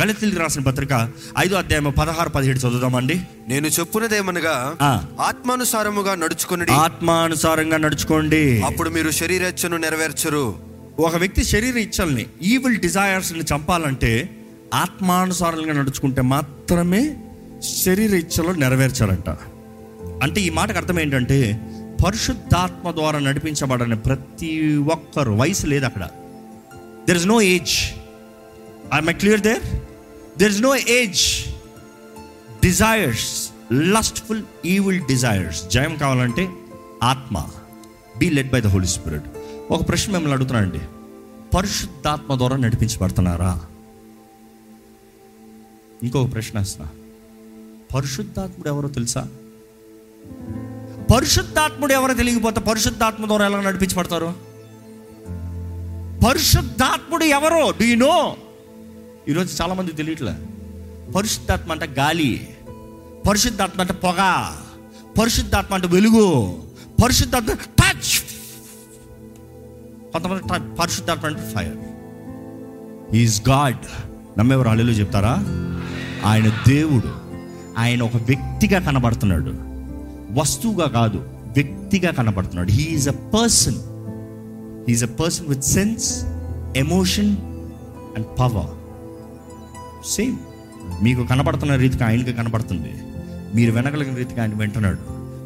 గళితులకు రాసిన పత్రిక ఐదో అధ్యాయం పదహారు పదిహేడు చదువుదామండి. నేను చెప్పున్నదేమనగా. ఆత్మానుసారముగా నడుచుకుని ఆత్మానుసారంగా నడుచుకోండి అప్పుడు మీరు శరీరచ్చను నెరవేర్చరు. ఒక వ్యక్తి శరీర ఇచ్చల్ని ఈవిల్ డిజైర్స్ని చంపాలంటే ఆత్మానుసారంగా నడుచుకుంటే మాత్రమే శరీర ఇచ్చలు నెరవేర్చాలంట. అంటే ఈ మాటకు అర్థం ఏంటంటే పరిశుద్ధాత్మ ద్వారా నడిపించబడని ప్రతి ఒక్కరు వయసు లేదు అక్కడ. There is no age I clear there there is no age desires lustful evil desires జయం కావాలంటే ఆత్మ be led by the holy spirit ఒక ప్రశ్న మిమ్మల్ని అడుగుతున్నానండి పరిశుద్ధాత్మ ద్వారా నడిపించబడుతున్నారా ఇంకొక ప్రశ్న వేస్తున్నా పరిశుద్ధాత్ముడు ఎవరో తెలుసా పరిశుద్ధాత్ముడు ఎవరో తెలియకపోతే పరిశుద్ధాత్మ ద్వారా ఎలా నడిపించబడతారు పరిశుద్ధాత్ముడు ఎవరో డూ నో ఈరోజు చాలా మంది తెలియట్లే. పరిశుద్ధాత్మ అంటే గాలి పరిశుద్ధాత్మ అంటే పొగ పరిశుద్ధాత్మ అంటే వెలుగు పరిశుద్ధాత్మ టచ్ కొంతమంది ట- పరిశుద్ధాత్మ అంటే ఫైర్ ఈజ్ గాడ్ నమ్మేవారు అల్లు చెప్తారా? ఆయన దేవుడు. ఆయన ఒక వ్యక్తిగా కనబడుతున్నాడు. వస్తువుగా కాదు వ్యక్తిగా కనబడుతున్నాడు. He's a person he's a person with sense emotion and power same. మీకు కనబడుతున్న రీతిగా ఆయనకి కనబడుతుంది. మీరు వినగలిగిన రీతిగా ఆయన వింటున్నాడు.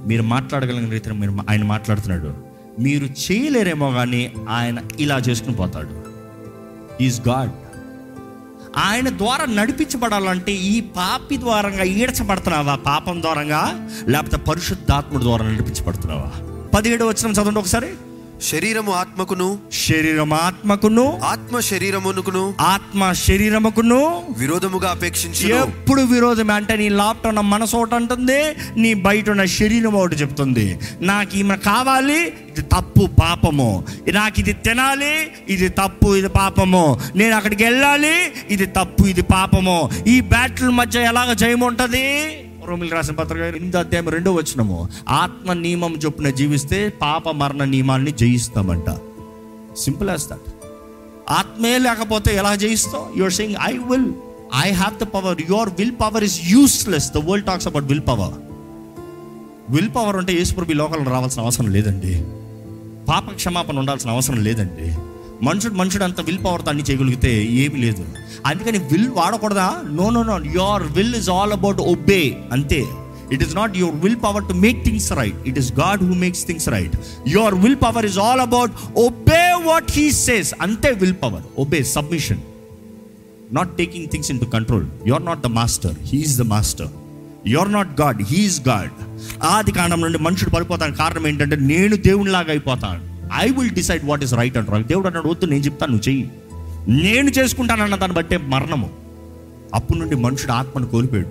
మీరు మాట్లాడగలిగిన రీతిని మీరు ఆయన మాట్లాడుతున్నాడు. మీరు చేయలేరేమో కానీ ఆయన ఇలా చేసుకుని పోతాడు. ఈజ్ గాడ్ ఆయన ద్వారా నడిపించబడాలంటే ఈ పాపి ద్వారంగా ఈడ్చబడుతున్నావా? పాపం ద్వారంగా? లేకపోతే పరిశుద్ధాత్ముడి ద్వారా నడిపించబడుతున్నావా? పదిహేడు వచ్చిన చదవండి ఒకసారి. శరీరము ఆత్మకును శరీరం ఆత్మకును ఆత్మ శరీరమునకును ఆత్మ శరీరముకును విరోధముగా అపేక్షించు ఎప్పుడు విరోధమే అంటే నీ లోపల ఉన్న మనసు ఒకటి అంటుంది నీ బయట ఉన్న శరీరం ఒకటి చెప్తుంది. నాకు ఈమె కావాలి ఇది తప్పు పాపము. నాకు ఇది తినాలి ఇది తప్పు ఇది పాపము. నేను అక్కడికి వెళ్ళాలి ఇది తప్పు ఇది పాపము. ఈ బ్యాటిల్ మధ్య ఎలాగ జయం ఉంటుంది రోమిల్ రాసిన పత్రిక ఎనిమిది అధ్యాయం రెండో వచ్చినము ఆత్మ నియమం చొప్పున జీవిస్తే పాప మరణ నియమాన్ని జయిస్తామంట. సింపుల్ యాజ్ దట్ ఆత్మే లేకపోతే ఎలా జయిస్తాం? You're saying I will I have the power your will power is useless the world talks about will power will power అంటే యేసుప్రభు ఈ లోకంలో రావాల్సిన అవసరం లేదండి. పాప క్షమాపణ ఉండాల్సిన అవసరం లేదండి. మనుషుడు మనుషుడు అంత విల్ పవర్తో అన్ని చేయగలిగితే ఏమీ లేదు. అందుకని will వాడకూడదా? No no no your will is all about obey అంతే. It is not your will power to make things right it is God who makes things right your will power is all about obey what he says అంతే will power obey submission not taking things into control you're not the master he's the master you're not God he's God ఆది కాండం నుండి మనుషుడు పడిపోతాను కారణం ఏంటంటే నేను దేవునిలాగా అయిపోతాను. I will decide what is right అంటారు దేవుడు అన్నాడు వద్దు నేను చెప్తాను నువ్వు చెయ్యి. నేను చేసుకుంటానన్న దాన్ని బట్టే మరణము. అప్పటి నుండి మనుషుడు ఆత్మను కోల్పోయాడు.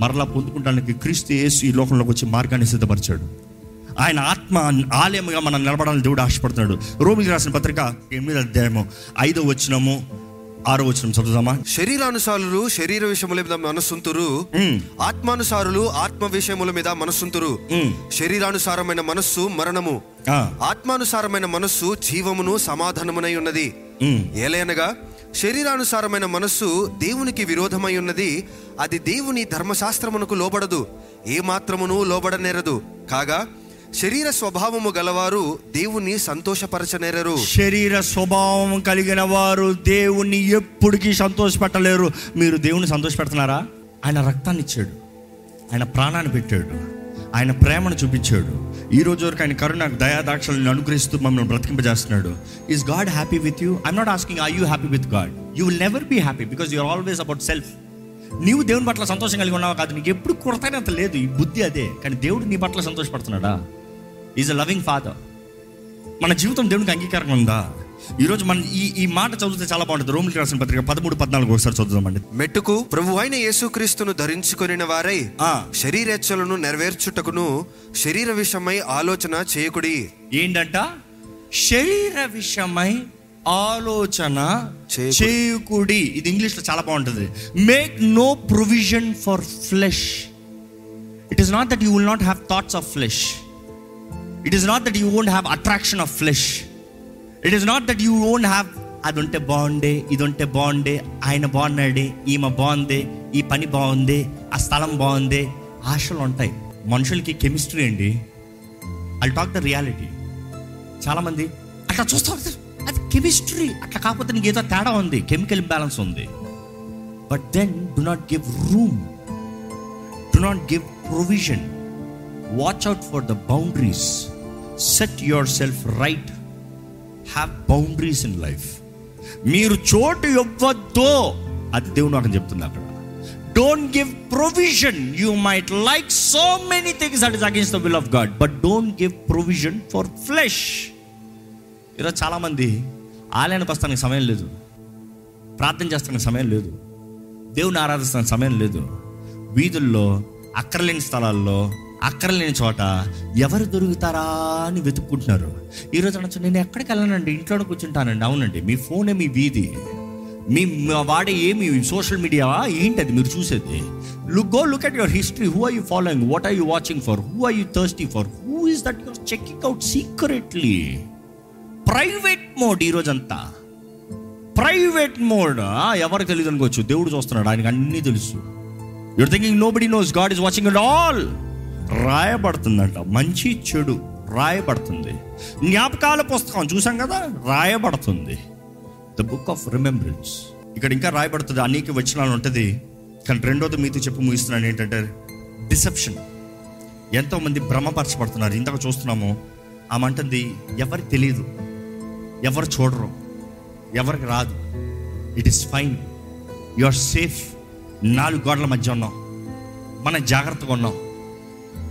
మరలా పొందుకుంటానికి క్రీస్తు యేసు ఈ లోకంలోకి వచ్చి మార్గాన్ని సిద్ధపరిచాడు. ఆయన ఆత్మ ఆలయముగా మనం నిలబడాలని దేవుడు ఆశపడుతున్నాడు. రోమిలి రాసిన పత్రిక ఎనిమిది అధ్యాయము ఐదో వచ్చినము ఆరో వచ్చినం చదువుదామా? శరీరానుసారులు శరీర విషయముల మీద మనస్సుంతురు. ఆత్మానుసారులు ఆత్మ విషయముల మీద మనస్సుంతురు. శరీరానుసారమైన మనస్సు మరణము. ఆత్మానుసారమైన మనస్సు జీవమును సమాధానమునై ఉన్నది. ఉమ్, ఏలయనగా శరీరానుసారమైన మనస్సు దేవునికి విరోధమై ఉన్నది. అది దేవుని ధర్మశాస్త్రమునకు లోబడదు. ఏ మాత్రమును లోబడనేరదు. కాగా శరీర స్వభావము గలవారు దేవుని సంతోషపరచనేరరు. శరీర స్వభావం కలిగిన వారు దేవుణ్ణి ఎప్పటికీ సంతోషపెట్టలేరు. మీరు దేవుని సంతోషపెడుతున్నారా? ఆయన రక్తాన్ని ఇచ్చాడు ఆయన ప్రాణాన్ని పెట్టాడు. ఆయన ప్రేమను చూపించాడు. ఈ రోజు వరకు ఆయన కరుణ దయాదాక్షలను అనుగ్రహిస్తూ మమ్మల్ని బ్రతికింపజేస్తున్నాడు. Is God happy with you I'm not asking I you happy with God you will never be happy because you're always about self నీవు దేవుని పట్ల సంతోషం కలిగి ఉన్నావు కాదు. నీకు ఎప్పుడు కొరతైనంత లేదు. ఈ బుద్ధి అదే. కానీ దేవుడు నీ పట్ల సంతోషపడుతున్నాడా? ఈజ్ అ లవింగ్ ఫాదర్ మన జీవితం దేవునికి అంగీకారంగా ఉందా? ఈరోజు మన ఈ ఈ మాట చదివితే చాలా బాగుంటుంది. రోమిలికి రాసిన పత్రిక పదమూడు పద్నాలుగు ఒకసారి చదువుదామండి. మెట్టుకు ప్రభు అయిన యేసుక్రీస్తును ధరించుకొనిన వారై ఆ. శరీరేచ్ఛలను నెరవేర్చుటకును శరీర విషయమై ఆలోచన చేయకుడి. ఏంటంట? శరీర విషయమై ఆలోచన చేయకుడి. చేయకుడి. ఇది ఇంగ్లీష్లో చాలా బాగుంటుంది. Make no provision for flesh it is not that you will not have thoughts of flesh it is not that you won't have attraction of flesh it is not that you won't have అది ఉంటే బాగుండే ఇది ఉంటే బాగుండే ఆయన బాగున్నాడే ఈమె బాగుంది ఈ పని బాగుంది ఆ స్థలం బాగుంది. ఆశలు ఉంటాయి. మనుషులకి కెమిస్ట్రీ అండి ఐ టాక్ ద రియాలిటీ చాలామంది అట్లా చూస్తూ అది కెమిస్ట్రీ. అట్లా కాకపోతే నీకు ఏదో తేడా ఉంది కెమికల్ ఇంబ్యాలెన్స్ ఉంది. But then do not give room do not give provision watch out for the boundaries set yourself right have boundaries in life మీరు చోటు ఇవ్వద్దో అది దేవుడు నాకు చెప్తుంది అక్కడ. Don't give provision you might like so many things at is against the will of God but don't give provision for flesh ఈరోజు చాలామంది ఆలయానికి వస్తానికి సమయం లేదు. ప్రార్థన చేస్తానికి సమయం లేదు. దేవుని ఆరాధిస్తానికి సమయం లేదు. వీధుల్లో అక్కర్లేని స్థలాల్లో అక్కర్లేని చోట ఎవరు దొరుకుతారా అని వెతుక్కుంటున్నారు. ఈరోజు అనొచ్చు నేను ఎక్కడికి వెళ్ళానండి ఇంట్లోనే కూర్చుంటానండి. అవునండి మీ ఫోనే మీ వీధి. మీ వాడే ఏమి సోషల్ మీడియా? ఏంటి అది మీరు చూసేది? Look go look at your history who are you following what are you watching for who are you thirsty for who is that your checking out secretly private mode ఈరోజంతా private mode ఎవరికి తెలియదు అనుకోవచ్చు దేవుడు చూస్తున్నాడు ఆయనకు అన్నీ తెలుసు. Your thinking nobody knows God is watching it all రాయబడుతుందంట. మంచి చెడు రాయబడుతుంది. జ్ఞాపకాల పుస్తకం చూసాం కదా? రాయబడుతుంది. ద బుక్ ఆఫ్ రిమెంబరెన్స్ ఇక్కడ ఇంకా రాయబడుతుంది. అనేక వచనాలు ఉంటుంది. కానీ రెండోది మీతో చెప్పి ముగిస్తున్నాను ఏంటంటే డిసెప్షన్ ఎంతోమంది భ్రమపరచబడుతున్నారు. ఇంతకు చూస్తున్నాము. ఆమె అంటుంది ఎవరికి తెలియదు. ఎవరు చూడరు. ఎవరికి రాదు. It is fine you are safe నాలుగు గోడల మధ్య ఉన్నాం. మనం జాగ్రత్తగా ఉన్నాం.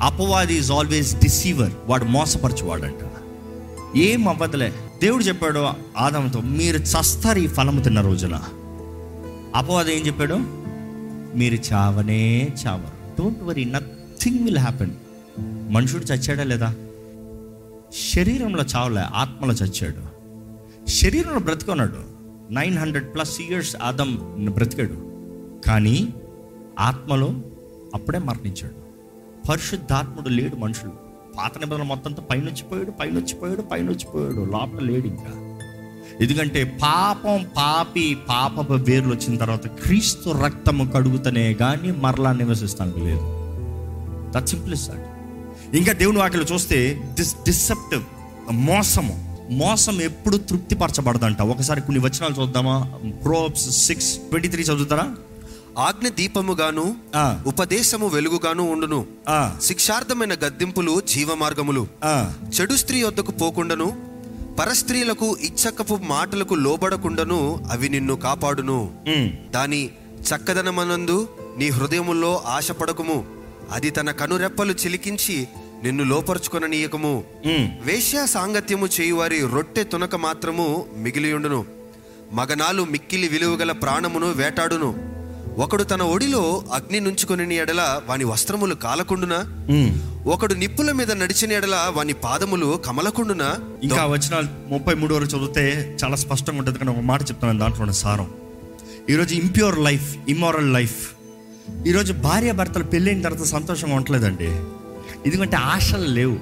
అపవాది ఈజ్ ఆల్వేస్ డిసీవర్ వాడు మోసపరచువాడంట. ఏం అవ్వదులే. దేవుడు చెప్పాడు ఆదంతో మీరు చస్తారు ఈ ఫలము తిన్న రోజున. అపవాది ఏం చెప్పాడు? మీరు చావనే చావరు. Don't worry nothing will happen మనుషుడు చచ్చాడా లేదా? శరీరంలో చావలే ఆత్మలో చచ్చాడు. శరీరంలో బ్రతుకున్నాడు. Nine hundred plus years Adam బ్రతికాడు. కానీ ఆత్మలో అప్పుడే మరణించాడు. పరిశుద్ధాత్ముడు లేడు మనుషులు. పాత నిబంధన మొత్తంతో పైనొచ్చిపోయాడు పైనొచ్చిపోయాడు పైనొచ్చిపోయాడు. లోపల లేడు ఇంకా. ఎందుకంటే పాపం పాపి పాప వేర్లు వచ్చిన తర్వాత క్రీస్తు రక్తము కడుగుతనే కానీ మరలా నివసిస్తానికి లేదు. దట్ సింపుల్ దాట్ ఇంకా దేవుని వాక్యలో చూస్తే డిస్ డిసెప్టివ్ మోసము. మోసం ఎప్పుడు తృప్తిపరచబడదంట. ఒకసారి కొన్ని వచనాలు చూద్దామా? ప్రోబ్స్ సిక్స్ ట్వంటీ త్రీ చదువుతారా? ఆజ్ఞ దీపముగాను ఉపదేశము వెలుగుగాను ఉండును. శిక్షార్థమైన గద్దింపులు జీవ మార్గములు. చెడు స్త్రీ వద్దకు పోకుండాను పరస్త్రీలకు ఇచ్చకపు మాటలకు లోబడకుండాను అవి నిన్ను కాపాడును. దాని చక్కదనమనందు నీ హృదయములో ఆశపడకుము. అది తన కనురెప్పలు చిలికించి నిన్ను లోపరుచుకొననీయకము. వేశ్యా సాంగత్యము చేయువారి రొట్టె తునక మాత్రము మిగిలియుండును. మగనాలు మిక్కిలి విలువగల ప్రాణమును వేటాడును. ఒకడు తన ఒడిలో అగ్ని నుంచుకొని ఎడల వాని వస్త్రములు కాలకుండునా. ఒకడు నిప్పుల మీద నడిచిన ఎడల వాని పాదములు కమలకుండునా? ఇంకా వచ్చిన ముప్పై మూడు వరకు చదివితే చాలా స్పష్టంగా ఉంటుంది. కానీ ఒక మాట చెప్తున్నాను దాంట్లో సారం. ఈరోజు ఇంప్యూర్ లైఫ్ ఇమ్మోరల్ లైఫ్ ఈరోజు భార్య భర్తలు పెళ్ళైన తర్వాత సంతోషంగా ఉండలేదండి. ఎందుకంటే ఆశలు లేవు.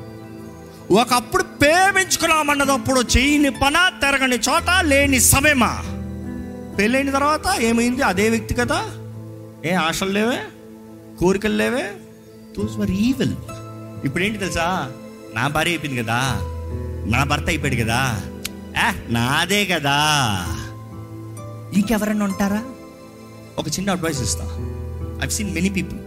ఒకప్పుడు ప్రేమించుకున్నామన్నదప్పుడు చేయని పన తిరగని చోట లేని సమయమా? పెళ్ళైన తర్వాత ఏమైంది? అదే వ్యక్తి కదా? ఏ ఆశలు లేవే? కోరికలు లేవే? దోస్ వర్ ఈవిల్ ఇప్పుడు ఏంటి తెలుసా? నా భార్య అయిపోయింది కదా. నా భర్త అయిపోయాడు కదా. ఏ నాదే కదా. ఇంకెవరైనా ఉంటారా? ఒక చిన్న అడ్వైస్ ఇస్తా. ఐవ్ సీన్ మెనీ పీపుల్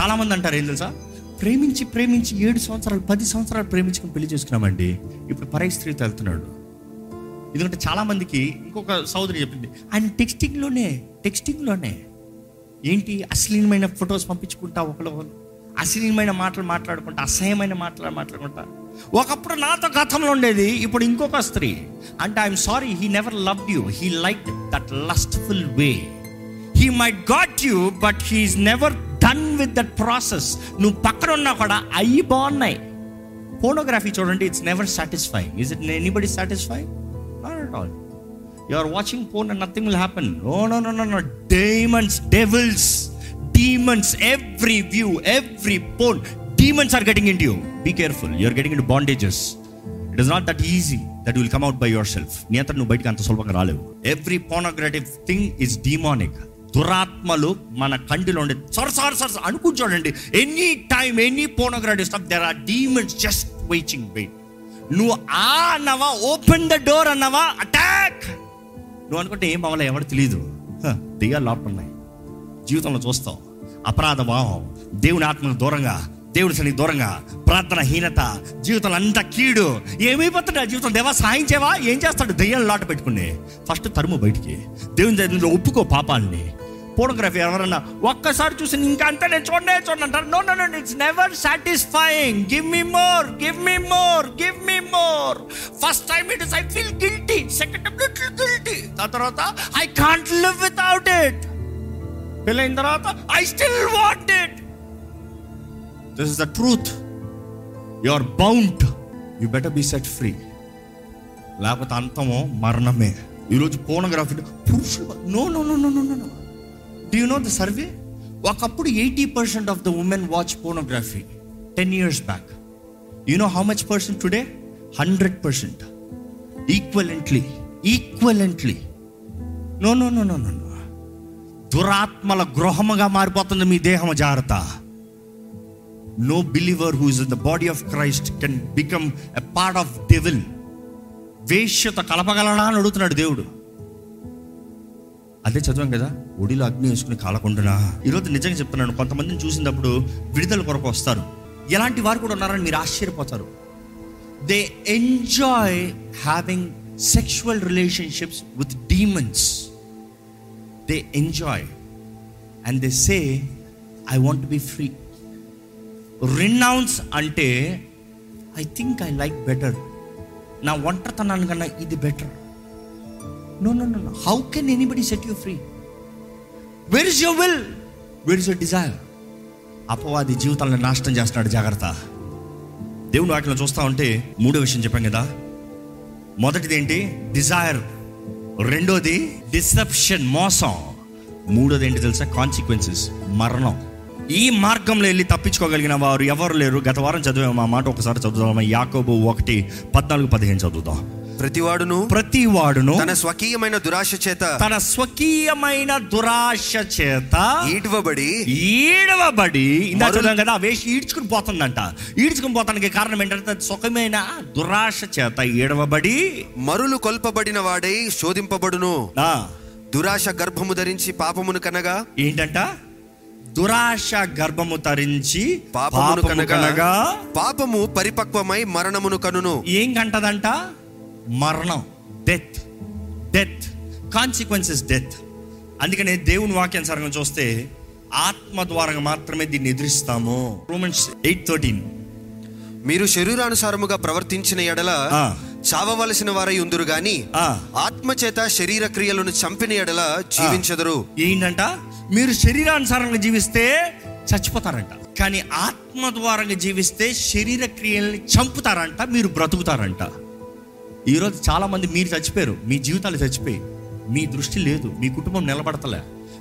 చాలామంది అంటారు ఏం తెలుసా? ప్రేమించి ప్రేమించి ఏడు సంవత్సరాలు పది సంవత్సరాలు ప్రేమించుకుని పెళ్ళి చేసుకున్నామండి. ఇప్పుడు పరై స్త్రీతో వెళ్తున్నాడు. ఎందుకంటే చాలామందికి ఇంకొక సోదరి చెప్పింది. ఆయన టెక్స్టింగ్లోనే టెక్స్టింగ్లోనే ఏంటి అశ్లీలమైన ఫొటోస్ పంపించుకుంటా ఒకళ్ళు అశ్లీనమైన అశ్లీలమైన మాటలు మాట్లాడుకుంటా అసహ్యమైన మాటలు మాట్లాడుకుంటా. ఒకప్పుడు నాతో గతంలో ఉండేది ఇప్పుడు ఇంకొక స్త్రీ. అంటే I'm sorry he never love you he like that lustful way he might got you but he's never done with that process నువ్వు పక్కన ఉన్నా కూడా అయ్యి బాగున్నాయి. ఫోటోగ్రఫీ చూడండి it's never satisfying is it anybody satisfying not at all you are watching phone and nothing will happen no no no no no diamonds devils demons every view every porn demons are getting in you be careful you are getting in bandages it is not that easy that will come out by yourself నీ అంతా నువ్వు బయటకు అంత సులభంగా రాలేవు. Every pornographic thing is demonic దురాత్మలు మన కంటిలో ఉండే sir sir sir అనుకుంటాడండి any time any pornographic stop there are demons just waiting wait నువ్వు ఆ అన్నవా ఓపెన్ ద డోర్ అన్నవా అటాక్ నువ్వు అనుకుంటే ఏం అవ్వాలి ఎవరు తెలియదు దెయ్యాలు లోపల ఉన్నాయి జీవితంలో చూస్తావు అపరాధ భావం దేవుని ఆత్మకు దూరంగా దేవుడి శని దూరంగా ప్రార్థన హీనత జీవితంలో అంతా కీడు ఏమైపోతుంది ఆ జీవితం దేవా సాయం చేయవా? ఏం చేస్తాడు? దెయ్యాలు లాట పెట్టుకుని ఫస్ట్ తరుము బయటికి. దేవుని దగ్గర ఒప్పుకో పాపాలని. పోర్నోగ్రఫీ ఎవరన్నా ఒక్కసారి చూసి ఇంకా అంతా నేను చూడనే చూడండి అంటారు. No no no it's never satisfying give me more give me more give me more first time it is I feel guilty second time little guilty ఆ తర్వాత I can't live without it పెళ్ళైన తర్వాత I still want it this is the truth you are bound you better be set free లేకపోతే అంతమో మరణమే. ఈరోజు pornography పురుషులు no no no no no no do you know the survey ఒకప్పుడు eighty percent of the women watch pornography ten years back you know how much percent today hundred percent equivalently equivalently no no no no no no దురాత్మల గృహముగా మారిపోతుంది మీ దేహం జాగ్రత్త. No believer who is in the body of Christ can become a part of devil వేష్యత కలపగలడా అని అడుగుతున్నాడు దేవుడు. అదే చదివాం కదా. ఒడిలో అగ్ని వేసుకుని కాలకుంటున్నా ఈరోజు నిజంగా చెప్తున్నాను కొంతమందిని చూసినప్పుడు విడుదల కొరకు వస్తారు. ఎలాంటి వారు కూడా ఉన్నారని మీరు ఆశ్చర్యపోతారు. They enjoy having sexual relationships with demons they enjoy and they say I want be free renounce అంటే I think I like better నా ఒంటరితనాన్ని కన్నా ఇది better no no no how can anybody set you free where is your will where is your desire అపవాది జీవితాలను నాశనం చేస్తున్నాడు జాగ్రత్త. దేవుని వాటిలో చూస్తా ఉంటే మూడో విషయం చెప్పాం కదా. మొదటిది ఏంటి? డిజైర్ రెండోది డిసెప్షన్ మోసం. మూడోది ఏంటి తెలుసా? కాన్సిక్వెన్సెస్ మరణం. ఈ మార్గంలో వెళ్ళి తప్పించుకోగలిగిన వారు ఎవరు లేరు? గత వారం చదివాము ఆ మాట ఒకసారి చదువుదాం యాకోబు ఒకటి పద్నాలుగు పదిహేను చదువుదాం. ప్రతివాడును ప్రతి వాడును తన స్వకీయమైన దురాశ చేత తన స్వకీయమైన దురాశ చేత ఈడ్వబడి ఈడవబడి ఇందా కదా వేషి ఈడ్చుకుని పోతుందంట. ఈడ్చుకుని పోతానికి కారణం ఏంటంటే సుఖమైన దురాశ చేత ఈడవబడి మరులు కొల్పబడిన వాడై శోధింపబడును. ఆ, దురాశ గర్భము ధరించి పాపమును కనగా? ఏంటంట? దురాశ గర్భము తరించి పాపమును పాపము కనగా? కనగా పాపము పరిపక్వమై మరణమును కనును. ఏం కంటదంట? మరణం డెత్ డెత్ కాన్సిక్వెన్సెస్ డెత్ అందుకనే దేవుని వాక్యానుసారంగా చూస్తే ఆత్మ ద్వారా మాత్రమే దీన్ని ఎదురిస్తాము. రోమన్స్ ఎయిట్ థర్టీన్ మీరు శరీరానుసారముగా ప్రవర్తించిన ఎడల. చావవలసిన వారై ఉందురు గాని ఆ. ఆత్మచేత శరీర క్రియలను చంపిన ఎడల జీవించెదరు. ఏంటంట? మీరు శరీరానుసారంగా జీవిస్తే చచ్చిపోతారంట. కానీ ఆత్మ ద్వారంగా జీవిస్తే శరీర క్రియల్ని చంపుతారంట మీరు బ్రతుకుతారంట. ఈరోజు చాలామంది మీరు చచ్చిపోయారు. మీ జీవితాలు చచ్చిపోయి మీ దృష్టి లేదు. మీ కుటుంబం నిలబడతలే.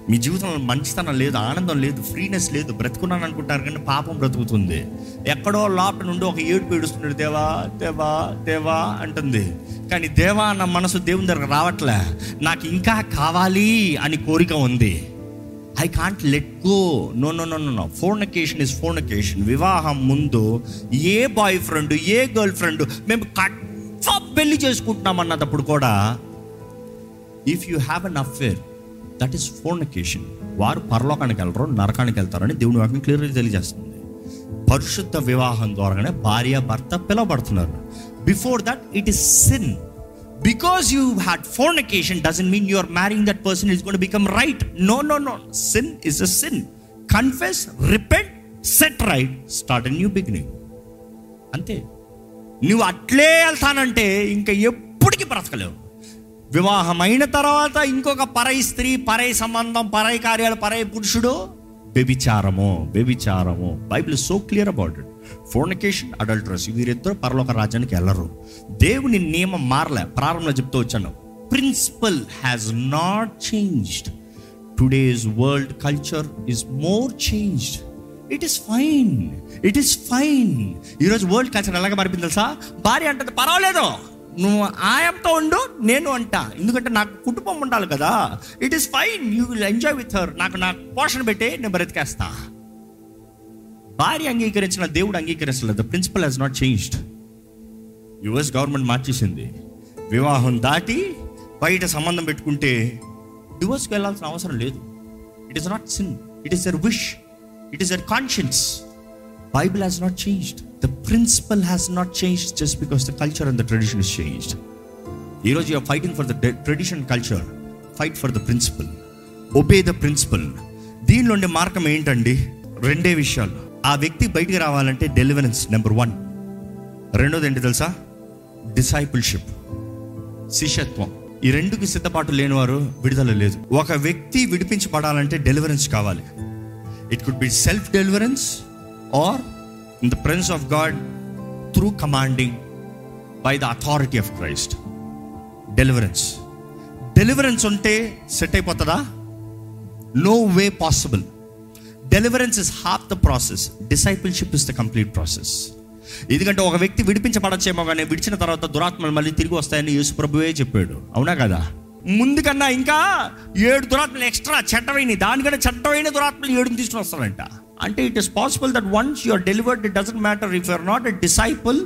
మీ జీవితంలో మంచితనం లేదు ఆనందం లేదు ఫ్రీనెస్ లేదు. బ్రతుకున్నాను అనుకుంటారు కానీ పాపం బ్రతుకుతుంది. ఎక్కడో లోపల నుండి ఒక ఏడుపు ఏడుస్తున్నాడు. దేవా దేవా దేవా అంటుంది. కానీ దేవా నా మనసు దేవుని దగ్గర రావట్లే. నాకు ఇంకా కావాలి అని కోరిక ఉంది. I can't let go no no no no no fornication is fornication వివాహం ముందు a boyfriend a girlfriend మేము కట్ పెళ్ళి చేసుకుంటున్నాం అన్నప్పుడు కూడా if you have an affair that is fornication వారు పరలోకానికి వెళ్ళరు నరకానికి వెళ్తారని దేవుని వాక్యం క్లియర్గా తెలియజేస్తుంది. పరిశుద్ధ వివాహం ద్వారానే భార్య భర్త పిలవబడుతున్నారు. Before that it is sin because you had fornication doesn't mean you're marrying that person is gone become right no no no sin is a sin confess repent set right start a new beginning అంతే. నువ్వు అట్లే వెళ్తానంటే ఇంకా ఎప్పటికీ బ్రతకలేవు. వివాహమైన తర్వాత ఇంకొక పరై స్త్రీ పరై సంబంధం పరై కార్యాలు పరై పురుషుడు వ్యభిచారము వ్యభిచారము. Bible so clear about it fornication adulterous వీరిద్దరు పరలోక రాజ్యానికి వెళ్ళరు. దేవుని నియమం మారలే. ప్రారంభంలో చెప్తూ వచ్చాను. Principle has not changed today's world culture is more changed it is fine it is fine ఈరోజు వరల్డ్ కల్చర్ ఎలాగ మారిపోయింది తెలుసా? భార్య అంటది పర్వాలేదు. నువ్వు ఆయంతో ఉండు నేను అంట. ఎందుకంటే నాకు కుటుంబం ఉండాలి కదా. It is fine you will enjoy with her నాకు నా పోషణ పెట్టే నేను బ్రతికేస్తా. భార్య అంగీకరించిన దేవుడు అంగీకరించలేదు principle has not changed US government మార్చేసింది. వివాహం దాటి బయట సంబంధం పెట్టుకుంటే డివోర్స్కి వెళ్ళాల్సిన అవసరం లేదు. It is not sin it is your wish it is your conscience Bible has not changed the principle has not change just because the culture and the tradition is changed ఈరోజు you're fighting for the tradition culture fight for the principle obey the principle దీనిలో ఉండే మార్గం ఏంటండి? రెండే విషయాలు. ఆ వ్యక్తి బయటికి రావాలంటే డెలివరెన్స్ నెంబర్ వన్ రెండోది ఏంటి తెలుసా? డిసైపుల్షిప్ శిష్యత్వం. ఈ రెండుకి సిద్ధపాటు లేనివారు విడుదల లేదు. ఒక వ్యక్తి విడిపించబడాలంటే డెలివరెన్స్ కావాలి. It could be self deliverance or in the presence of God through commanding by the authority of Christ deliverance deliverance ఉంటే సెట్ అయిపోతుందా? No way possible deliverance is half the process discipleship is the complete process ఎందుకంటే ఒక వ్యక్తి విడిపించబడచ్చేమో కానీ విడిచిన తర్వాత దురాత్మలు మళ్ళీ తిరిగి వస్తాయని యేసు ప్రభువే చెప్పాడు. అవునా కదా? ముందుకన్నా ఇంకా ఏడు దురాత్మలు ఎక్స్ట్రా చెడ్డవైన దానికన్నా చెట్టవైన దురాత్మలు ఏడుని తీసుకుని వస్తారంట అంటే it is possible that once you are delivered it doesn't matter if you're not a disciple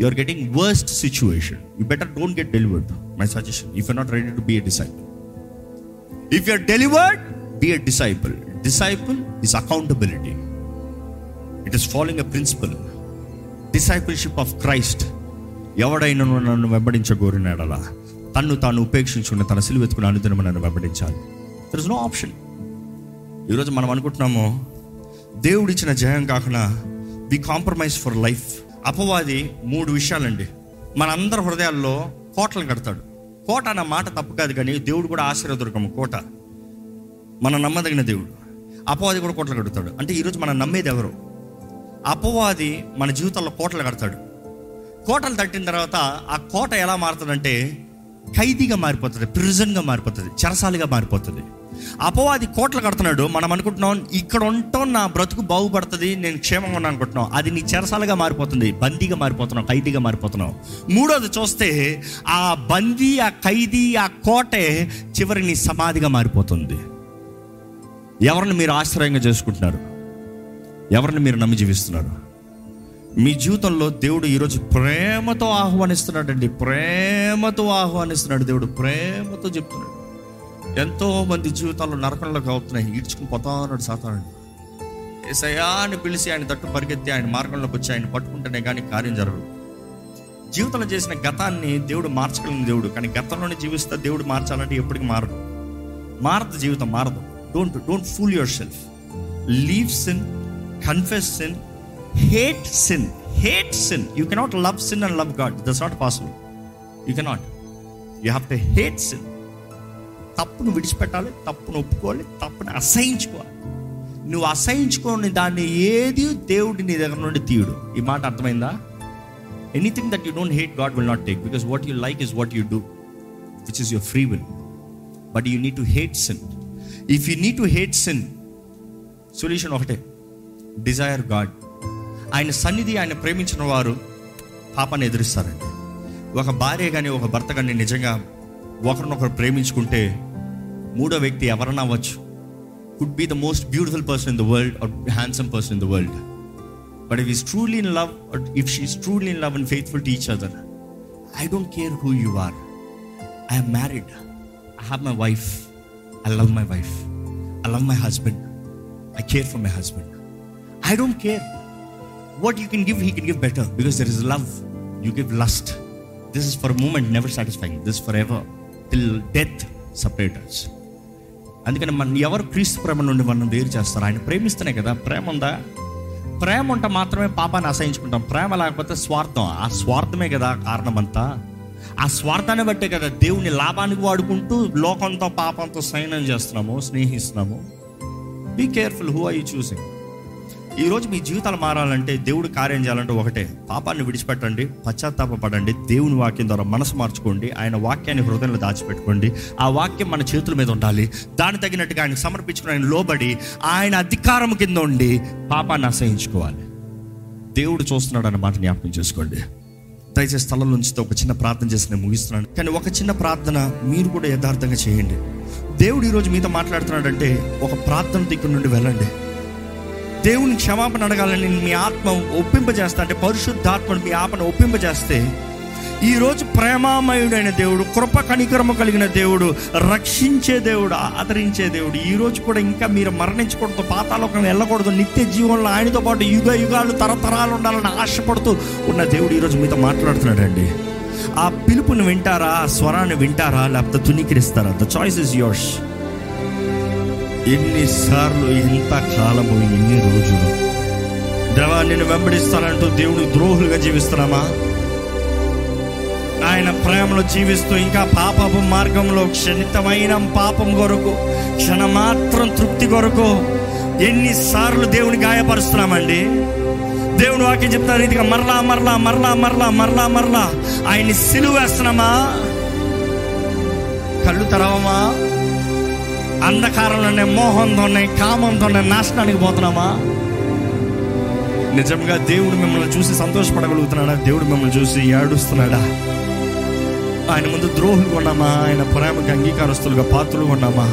you are getting worst situation you better don't get delivered my suggestion if you not ready to be a disciple if you are delivered be a disciple disciple is accountability it is following a principle discipleship of Christ ఎవడైనా నన్ను వెంబడించగోరినాడలా? తన్ను తాను ఉపేక్షించుకున్న తన సిలువ ఎత్తుకుని అనుదినం నన్ను వెంబడించాలి. దర్ ఇస్ నో ఆప్షన్ ఈరోజు మనం అనుకుంటున్నాము దేవుడిచ్చిన జయం కాకుండా వి కాంప్రమైజ్ ఫర్ లైఫ్ అపవాది మూడు విషయాలండి. మనందరి హృదయాల్లో కోటలు కడతాడు. కోట అన్న మాట తప్పు కాదు కానీ దేవుడు కూడా ఆశీర్వదుర్గము కోట. మన నమ్మదగిన దేవుడు. అపవాది కూడా కోటలు కడతాడు. అంటే ఈరోజు మనం నమ్మేది ఎవరు? అపవాది మన జీవితంలో కోటలు కడతాడు. కోటలు తట్టిన తర్వాత ఆ కోట ఎలా మారుతుందంటే ఖైదీగా మారిపోతుంది ప్రిజన్గా మారిపోతుంది చెరసాలిగా మారిపోతుంది. అపవాది కోట్లు కడుతున్నాడు మనం అనుకుంటున్నాం ఇక్కడ ఉంటాం నా బ్రతుకు బాగుపడుతుంది నేను క్షేమంగా ఉన్నాను అనుకుంటున్నాం. అది నీ చెరసాలుగా మారిపోతుంది బందీగా మారిపోతున్నావు ఖైదీగా మారిపోతున్నావు. మూడోది చూస్తే ఆ బందీ ఆ ఖైదీ ఆ కోటే చివరి నీ సమాధిగా మారిపోతుంది. ఎవరిని మీరు ఆశ్రయంగా చేసుకుంటున్నారు? ఎవరిని మీరు నమ్మి జీవిస్తున్నారు? మీ జీవితంలో దేవుడు ఈరోజు ప్రేమతో ఆహ్వానిస్తున్నాడండి. ప్రేమతో ఆహ్వానిస్తున్నాడు దేవుడు. ప్రేమతో చెప్తున్నాడు. ఎంతో మంది జీవితాల్లో నరకంలోకి అవుతున్నాయి. ఈడ్చుకుని పోతా ఉన్నాడు సాతాను పిలిచి ఆయన తట్టు పరిగెత్తి ఆయన మార్గంలోకి వచ్చి ఆయన పట్టుకుంటేనే కానీ కార్యం జరగదు. జీవితంలో చేసిన గతాన్ని దేవుడు మార్చగలిగిన దేవుడు. కానీ గతంలోనే జీవిస్తే దేవుడు మార్చాలంటే ఎప్పటికీ మారదు మారదు జీవితం మారదు. Don't don't fool yourself leave sin confess sin hate sin hate sin you cannot love sin and love God that's not possible you cannot you have to hate sin తప్పును విడిచిపెట్టాలి తప్పును ఒప్పుకోవాలి తప్పును అసహించుకోవాలి. నువ్వు అసహించుకోని దాన్ని ఏది దేవుడి నీ దగ్గర నుండి తీయుడు. ఈ మాట అర్థమైందా? Anything that you don't hate God will not take because what you like is what you do which is your free will but you need to hate sin if you need to hate sin solution ఒకటే. Desire God ఆయన సన్నిధి ఆయన ప్రేమించిన వారు పాపాన్ని ఎదురిస్తారండి. ఒక భార్య కానీ ఒక భర్త కానీ నిజంగా ఒకరినొకరు ప్రేమించుకుంటే మూడో వ్యక్తి ఎవరన్నా అవ్వచ్చు. Could be the most beautiful person in the world or handsome person in the world but if is truly in love if she is truly in love and faithful to each other I don't care who you are I am married I have my wife I love my wife I love my husband I care for my husband I don't care what you can give he can give better because there is love you give lust this is for moment never never this forever till death separators అందుకని మన ఎవరు క్రీస్తు ప్రేమ నుండి మనం వేరు చేస్తారు ఆయన ప్రేమిస్తేనే కదా. ప్రేమ ఉందా? ప్రేమ ఉంటే మాత్రమే పాపాన్ని అసహించుకుంటాం ప్రేమ లేకపోతే స్వార్థం. ఆ స్వార్థమే కదా కారణం అంతా ఆ స్వార్థాన్ని బట్టే కదా దేవుని లాభానికి వాడుకుంటూ లోకంతో పాపంతో సైన్యం చేస్తున్నాము స్నేహిస్తున్నాము. Be careful who are you choosing ఈ రోజు మీ జీవితాలు మారాలంటే దేవుడు కార్యం చేయాలంటే ఒకటే. పాపాన్ని విడిచిపెట్టండి పశ్చాత్తాపడండి దేవుని వాక్యం ద్వారా మనసు మార్చుకోండి ఆయన వాక్యాన్ని హృదయంలో దాచిపెట్టుకోండి. ఆ వాక్యం మన చేతుల మీద ఉండాలి. దాని తగినట్టుగా ఆయన సమర్పించుకుని ఆయన లోబడి ఆయన అధికారం కింద ఉండి పాపాన్ని ఆశ్రయించుకోవాలి. దేవుడు చూస్తున్నాడు అన్న మాట జ్ఞాపకం చేసుకోండి. దయచేసి స్థలం నుంచి ఒక చిన్న ప్రార్థన చేసి నేను ముగిస్తున్నాను. కానీ ఒక చిన్న ప్రార్థన మీరు కూడా యథార్థంగా చేయండి. దేవుడు ఈరోజు మీతో మాట్లాడుతున్నాడంటే ఒక ప్రార్థన ఇక్కడ నుండి వెళ్ళండి. దేవుని క్షమాపణ అడగాలని మీ ఆత్మ ఒప్పింపజేస్తా అంటే పరిశుద్ధాత్మను మీ ఆత్మను ఒప్పింపజేస్తే ఈరోజు ప్రేమామయుడైన దేవుడు కృప కణికరమ కలిగిన దేవుడు రక్షించే దేవుడు ఆదరించే దేవుడు ఈరోజు కూడా ఇంకా మీరు మరణించకూడదు పాతాలోకం వెళ్ళకూడదు నిత్య జీవనంలో ఆయనతో పాటు యుగ యుగాలు తరతరాలు ఉండాలని ఆశపడుతూ ఉన్న దేవుడు ఈరోజు మీతో మాట్లాడుతున్నాడండి. ఆ పిలుపుని వింటారా ఆ స్వరాన్ని వింటారా లేకపోతే తునీకరిస్తారా ద చాయిస్ ఇస్ యోర్స్ ఎన్నిసార్లు ఎంత కాలము ఎన్ని రోజులు. దేవా నేను వెంబడిస్తానంటూ దేవుడు ద్రోహులుగా జీవిస్తున్నామా? ఆయన ప్రేమలో జీవిస్తూ ఇంకా పాపపు మార్గంలో క్షణితమైన పాపం కొరకు క్షణమాత్రం తృప్తి కొరకు ఎన్నిసార్లు దేవుని గాయపరుస్తున్నామండి. దేవుని వాక్యం చెప్తున్న రీతిగా మరలా మరలా మరలా మరలా మరలా మరలా ఆయన్ని సిలువేస్తున్నామా? కళ్ళు తెరవమా? అంధకారంలోనే మోహంతోనే కామంతోనే నాశనానికి పోతున్నామా? నిజంగా దేవుడు మిమ్మల్ని చూసి సంతోషపడగలుగుతున్నాడా? దేవుడు మిమ్మల్ని చూసి ఏడుస్తున్నాడా? ఆయన ముందు ద్రోహులు ఉన్నామా? ఆయన ప్రేమకి అంగీకారస్తులుగా పాత్రలు ఉన్నామా?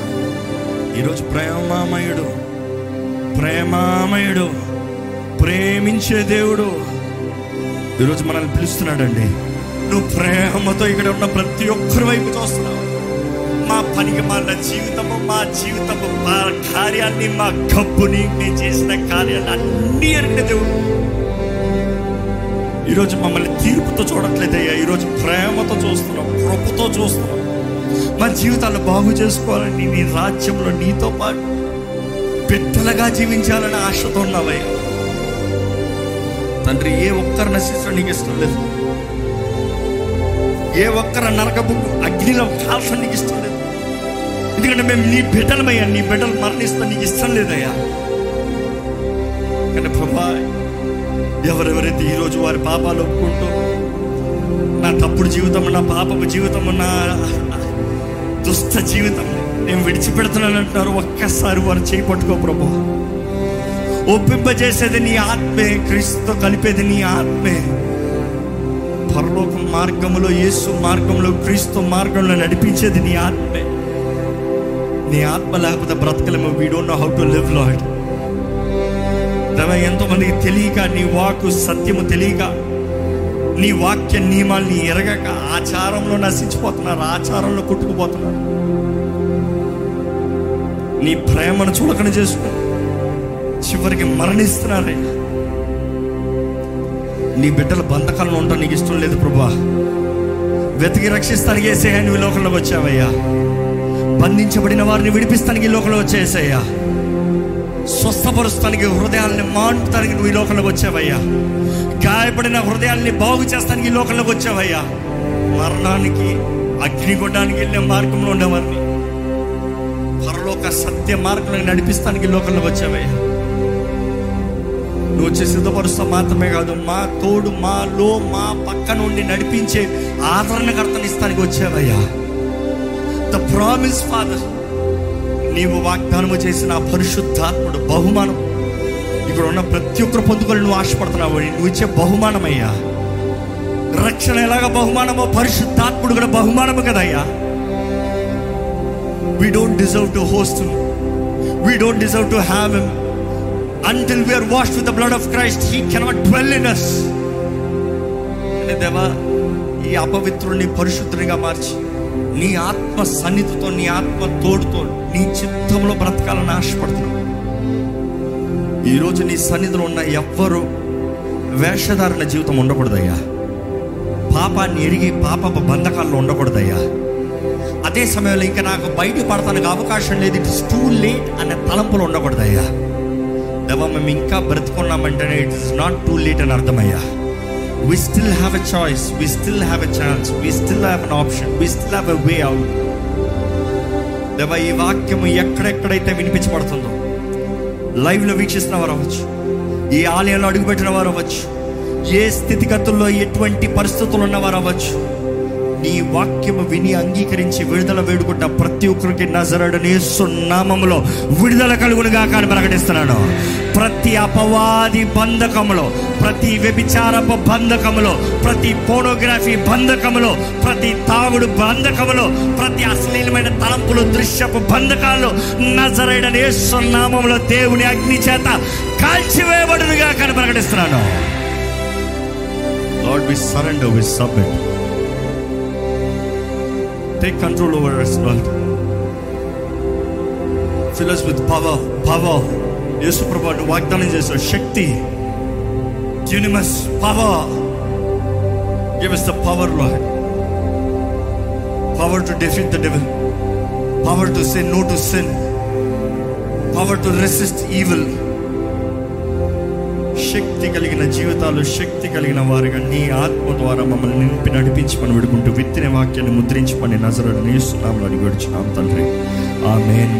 ఈరోజు ప్రేమామయుడు ప్రేమామయుడు ప్రేమించే దేవుడు ఈరోజు మనల్ని పిలుస్తున్నాడండి. నువ్వు ప్రేమతో ఇక్కడ ఉన్న ప్రతి ఒక్కరి వైపు చూస్తున్నావు. మా పనికి మాల జీవితము మా జీవితము మా కార్యాన్ని మా గబ్బుని నేను చేసిన కార్యాన్ని అన్ని ఎరిగిన దేవుడు. ఈరోజు మమ్మల్ని తీర్పుతో చూడట్లేదయ్యా. ఈరోజు ప్రేమతో చూస్తున్నాం కృపతో చూస్తున్నాం. మా జీవితాన్ని బాగు చేసుకోవాలని నీ రాజ్యంలో నీతో పాటు పెద్దలుగా జీవించాలని ఆశతో ఉన్నావయ్యా. తండ్రి ఏ ఒక్కరు నశించడం నీకు ఇష్టం లేదు. ఏ ఒక్కరు నరకపు అగ్నిలో కాల్చడం నీకు ఇష్టం లేదు. ఎందుకంటే మేము నీ బిడ్డలమయ్యా నీ బిడ్డలు మరణిస్తా నీకు ఇష్టం లేదయ్యా. కానీ ప్రభా ఎవరెవరైతే ఈరోజు వారి పాపాలు ఒప్పుకుంటూ నా తప్పుడు జీవితం నా పాపపు జీవితం నా దుష్ట జీవితం నేను విడిచిపెడుతున్నాను అంటున్నారు ఒక్కసారి వారు చేపట్టుకో ప్రభు. ఒప్పింపజేసేది నీ ఆత్మే క్రీస్తుతో కలిపేది నీ ఆత్మే. పరలోక మార్గంలో యేసు మార్గంలో క్రీస్తు మార్గంలో నడిపించేది నీ ఆత్మే. నీ ఆత్మ లేకపోతే బ్రతకలేము. We don't know how to live Lord దేవా ఎంతో మందికి తెలియక నీ వాకు సత్యము తెలియక నీ వాక్య నియమాల్ని ఎరగక ఆచారంలో నశించిపోతున్నారు ఆచారంలో కొట్టుకుపోతున్నారు. నీ ప్రేమను చులకన చేసుకుని చివరికి మరణిస్తున్నారే. నీ బిడ్డల బంధకాలను ఉండడం నీకు ఇష్టం లేదు ప్రభా. వెతికి రక్షిస్తానికి వేసేయా నువ్వు ఈ లోకంలోకి వచ్చావయ్యా. బంధించబడిన వారిని విడిపిస్తానికి ఈ లోకంలో వచ్చేసాయ్యా. స్వస్థపరుస్తానికి హృదయాల్ని మాంటానికి నువ్వు ఈ లోకంలోకి వచ్చావయ్యా. గాయపడిన హృదయాల్ని బాగు చేస్తానికి ఈ లోకంలోకి వచ్చావయ్యా. మరణానికి అగ్నిగుండానికి వెళ్ళే మార్గంలో ఉండేవారిని పరలోక సత్య మార్గంలో నడిపిస్తానికి లోకంలోకి వచ్చావయ్యా. నువ్వు వచ్చి సిద్ధపరుస్తా మాత్రమే కాదు మా తోడు మాలో మా పక్క నుండి నడిపించే ఆదరణకర్తని ఇస్తానికి వచ్చావయ్యా. ద ప్రామిస్ ఫాదర్ నీవు వాగ్దానము చేసిన పరిశుద్ధాత్ముడు బహుమానం. ఇక్కడ ఉన్న ప్రతి ఒక్కరు పొందుకొని నువ్వు ఆశపడుతున్నావు నువ్వు ఇచ్చే బహుమానమయ్యా. రక్షణ ఎలాగ బహుమానమో పరిశుద్ధాత్ముడు కూడా బహుమానము కదయ్యా. We don't deserve to host we don't deserve to have him until we are wash with the blood of Christ he cannot dwell in us దేవా ఈ అపవిత్రుడిని పరిశుద్ధునిగా మార్చి నీ ఆత్మ సన్నిధితో నీ ఆత్మ తోడుతో నీ చిత్తంలో బ్రతకాలని ఆశపడుతున్నావు ఈరోజు నీ సన్నిధిలో ఉన్న ఎవ్వరు వేషధారణ జీవితం ఉండకూడదయ్యా. పాపాన్ని ఎరిగి పాపపు బంధకాల్లో ఉండకూడదయ్యా. అదే సమయంలో ఇంకా నాకు బయట పడతానికి అవకాశం లేదు. ఇట్ ఇస్ టూ లేట్ అనే తలంపులు ఉండకూడదయ్యా. దేవా మేము ఇంకా బ్రతుకున్నామంటేనే it is not too late అని అర్థమయ్యా. We still have a choice we still have a chance we still have an option we still have a way out దేవా ఈ వాక్యము ఎక్కడెక్కడైతే వినిపించబడుతుందో లైవ్లో వీక్షిస్తున్న వారు అవ్వచ్చు ఈ ఆలయంలో అడుగుపెట్టిన వారు అవ్వచ్చు ఏ స్థితిగతుల్లో ఎటువంటి పరిస్థితులు ఉన్నవారు అవ్వచ్చు నీ వాక్యము విని అంగీకరించి విడుదల వేడుకుంటా ప్రతి ఒక్కరికి నజరడని నామములో విడుదల కలుగునుగా కానీ ప్రకటిస్తున్నాను ప్రతి అపవాది బంధకములో ప్రతి వ్యభిచారపు బంధకములో ప్రతి పోనోగ్రఫీ బంధకములో ప్రతి తాగుడు బంధకములో ప్రతి అశ్లీలమైన తలంపులు దృశ్యపు బంధకాలు నజరైన నామములో దేవుని అగ్ని చేత కాల్చివేయబడునుగా కానీ ప్రకటిస్తున్నాను Lord, we surrender, we submit. take control over us Lord fill us with power power Yesu ప్రభు నువ్వు వాగ్దానం చేసావు శక్తి యూనిమస్ power give us the power lord power to defeat the devil power to say no to sin power to resist evil శక్తి కలిగిన జీవితాలు శక్తి కలిగిన వారిగా నీ ఆత్మ ద్వారా మమ్మల్ని నింపి నడిపించి పని విడుకుంటూ విత్తిన వాక్యాన్ని ముద్రించి పని నజరని నేస్తున్నాం అని విడుచున్నాం తండ్రి. ఆమె